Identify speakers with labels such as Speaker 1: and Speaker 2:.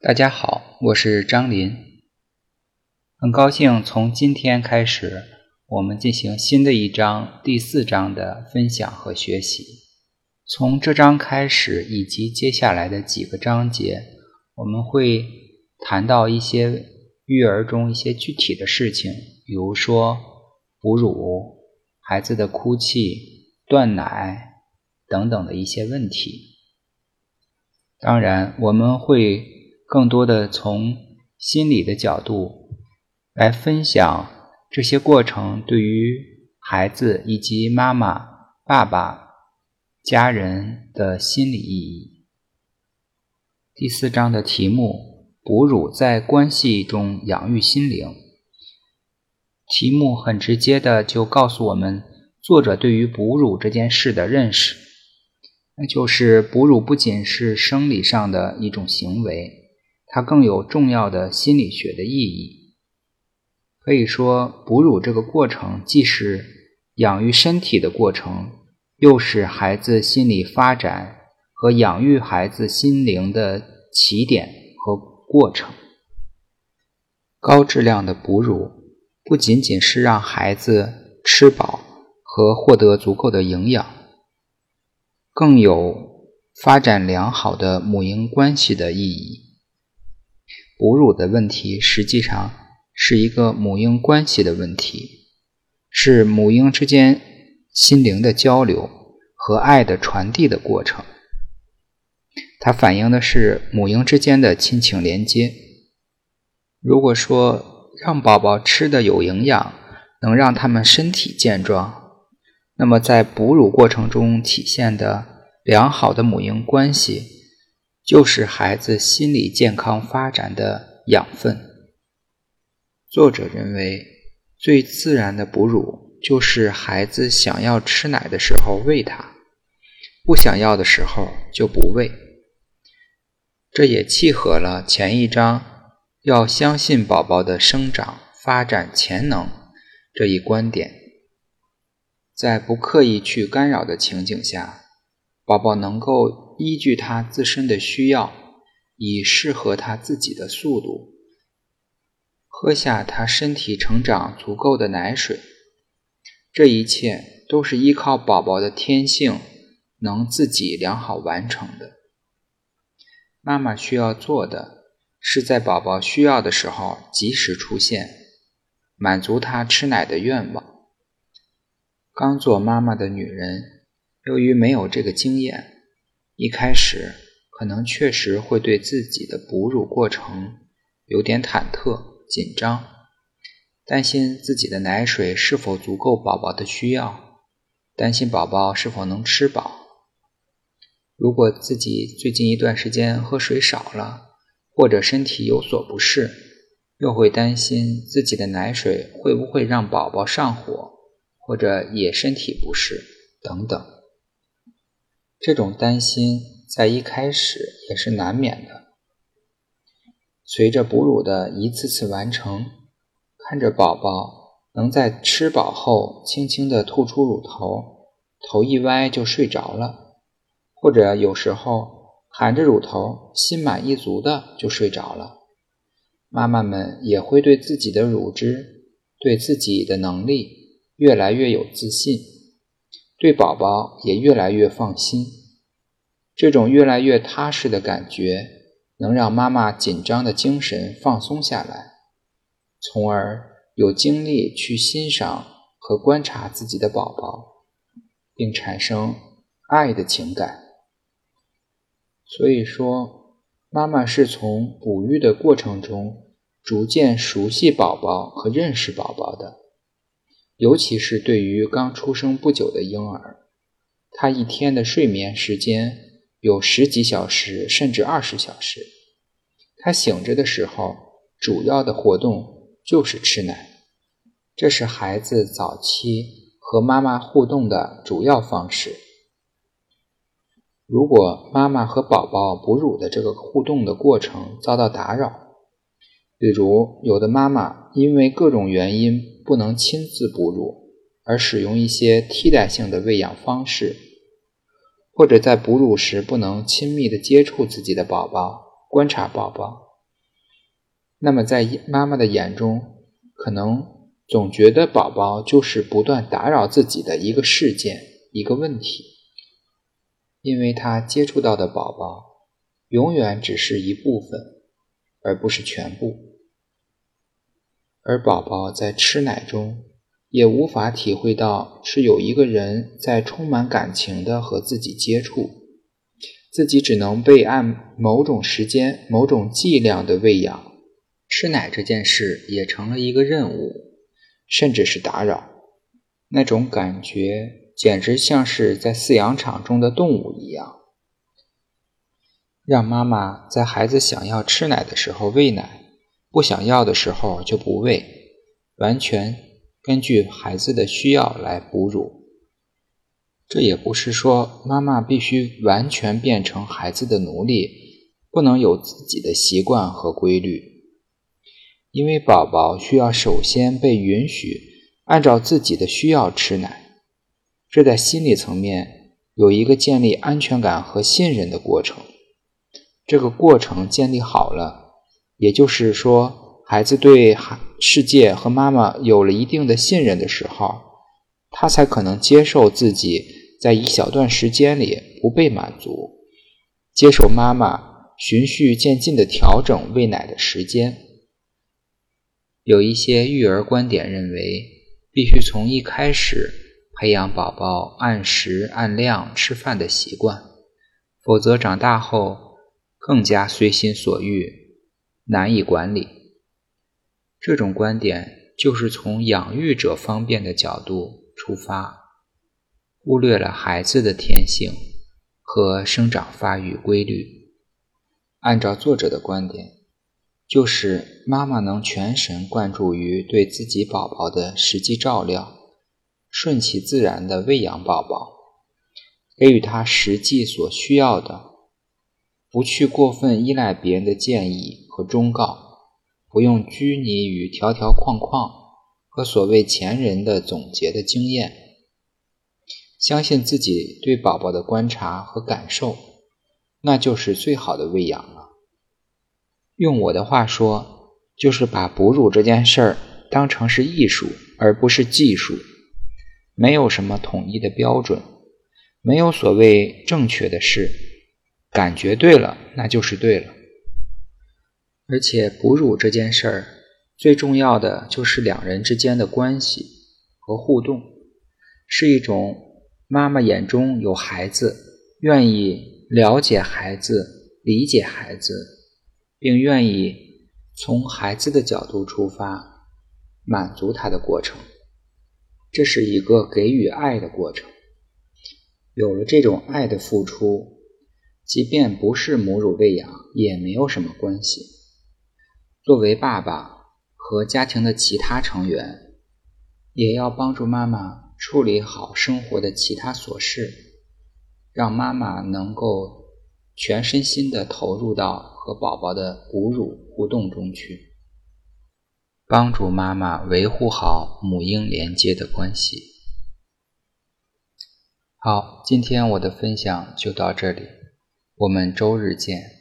Speaker 1: 大家好，我是张林，很高兴从今天开始，我们进行新的一章第四章的分享和学习。从这章开始，以及接下来的几个章节，我们会谈到一些育儿中一些具体的事情，比如说哺乳、孩子的哭泣、断奶等等的一些问题。当然，我们会。更多的从心理的角度来分享这些过程对于孩子以及妈妈、爸爸、家人的心理意义。第四章的题目：哺乳在关系中养育心灵。题目很直接的就告诉我们作者对于哺乳这件事的认识，那就是哺乳不仅是生理上的一种行为。它更有重要的心理学的意义。可以说，哺乳这个过程既是养育身体的过程，又是孩子心理发展和养育孩子心灵的起点和过程。高质量的哺乳不仅仅是让孩子吃饱和获得足够的营养，更有发展良好的母婴关系的意义。哺乳的问题实际上是一个母婴关系的问题，是母婴之间心灵的交流和爱的传递的过程。它反映的是母婴之间的亲情连接。如果说让宝宝吃的有营养，能让他们身体健壮，那么在哺乳过程中体现的良好的母婴关系。就是孩子心理健康发展的养分。作者认为，最自然的哺乳就是孩子想要吃奶的时候喂他，不想要的时候就不喂。这也契合了前一章要相信宝宝的生长发展潜能这一观点，在不刻意去干扰的情景下。宝宝能够依据他自身的需要，以适合他自己的速度，喝下他身体成长足够的奶水。这一切都是依靠宝宝的天性能自己良好完成的。妈妈需要做的是在宝宝需要的时候及时出现，满足他吃奶的愿望。刚做妈妈的女人。由于没有这个经验，一开始可能确实会对自己的哺乳过程有点忐忑、紧张，担心自己的奶水是否足够宝宝的需要，担心宝宝是否能吃饱。如果自己最近一段时间喝水少了，或者身体有所不适，又会担心自己的奶水会不会让宝宝上火，或者也身体不适等等。这种担心在一开始也是难免的。随着哺乳的一次次完成，看着宝宝能在吃饱后轻轻地吐出乳头，头一歪就睡着了，或者有时候含着乳头心满意足的就睡着了，妈妈们也会对自己的乳汁、对自己的能力越来越有自信。对宝宝也越来越放心，这种越来越踏实的感觉，能让妈妈紧张的精神放松下来，从而有精力去欣赏和观察自己的宝宝，并产生爱的情感。所以说，妈妈是从哺育的过程中逐渐熟悉宝宝和认识宝宝的。尤其是对于刚出生不久的婴儿，他一天的睡眠时间有十几小时，甚至二十小时。他醒着的时候，主要的活动就是吃奶，这是孩子早期和妈妈互动的主要方式。如果妈妈和宝宝哺乳的这个互动的过程遭到打扰，比如有的妈妈因为各种原因。不能亲自哺乳，而使用一些替代性的喂养方式，或者在哺乳时不能亲密的接触自己的宝宝，观察宝宝，那么在妈妈的眼中，可能总觉得宝宝就是不断打扰自己的一个事件、一个问题，因为他接触到的宝宝永远只是一部分，而不是全部。而宝宝在吃奶中，也无法体会到是有一个人在充满感情的和自己接触，自己只能被按某种时间、某种剂量的喂养。吃奶这件事也成了一个任务，甚至是打扰。那种感觉简直像是在饲养场中的动物一样，让妈妈在孩子想要吃奶的时候喂奶。不想要的时候就不喂，完全根据孩子的需要来哺乳。这也不是说妈妈必须完全变成孩子的奴隶，不能有自己的习惯和规律。因为宝宝需要首先被允许按照自己的需要吃奶，这在心理层面有一个建立安全感和信任的过程。这个过程建立好了。也就是说，孩子对孩世界和妈妈有了一定的信任的时候，他才可能接受自己在一小段时间里不被满足，接受妈妈循序渐进的调整喂奶的时间。有一些育儿观点认为，必须从一开始培养宝宝按时按量吃饭的习惯，否则长大后更加随心所欲。难以管理，这种观点就是从养育者方便的角度出发，忽略了孩子的天性和生长发育规律。按照作者的观点，就是妈妈能全神贯注于对自己宝宝的实际照料，顺其自然的喂养宝宝，给予他实际所需要的，不去过分依赖别人的建议。和忠告，不用拘泥于条条框框和所谓前人的总结的经验，相信自己对宝宝的观察和感受，那就是最好的喂养了。用我的话说，就是把哺乳这件事儿当成是艺术，而不是技术。没有什么统一的标准，没有所谓正确的事，感觉对了，那就是对了。而且哺乳这件事儿，最重要的就是两人之间的关系和互动，是一种妈妈眼中有孩子，愿意了解孩子、理解孩子，并愿意从孩子的角度出发，满足他的过程。这是一个给予爱的过程。有了这种爱的付出，即便不是母乳喂养，也没有什么关系。作为爸爸和家庭的其他成员，也要帮助妈妈处理好生活的其他琐事，让妈妈能够全身心的投入到和宝宝的哺乳互动中去，帮助妈妈维护好母婴连接的关系。好，今天我的分享就到这里，我们周日见。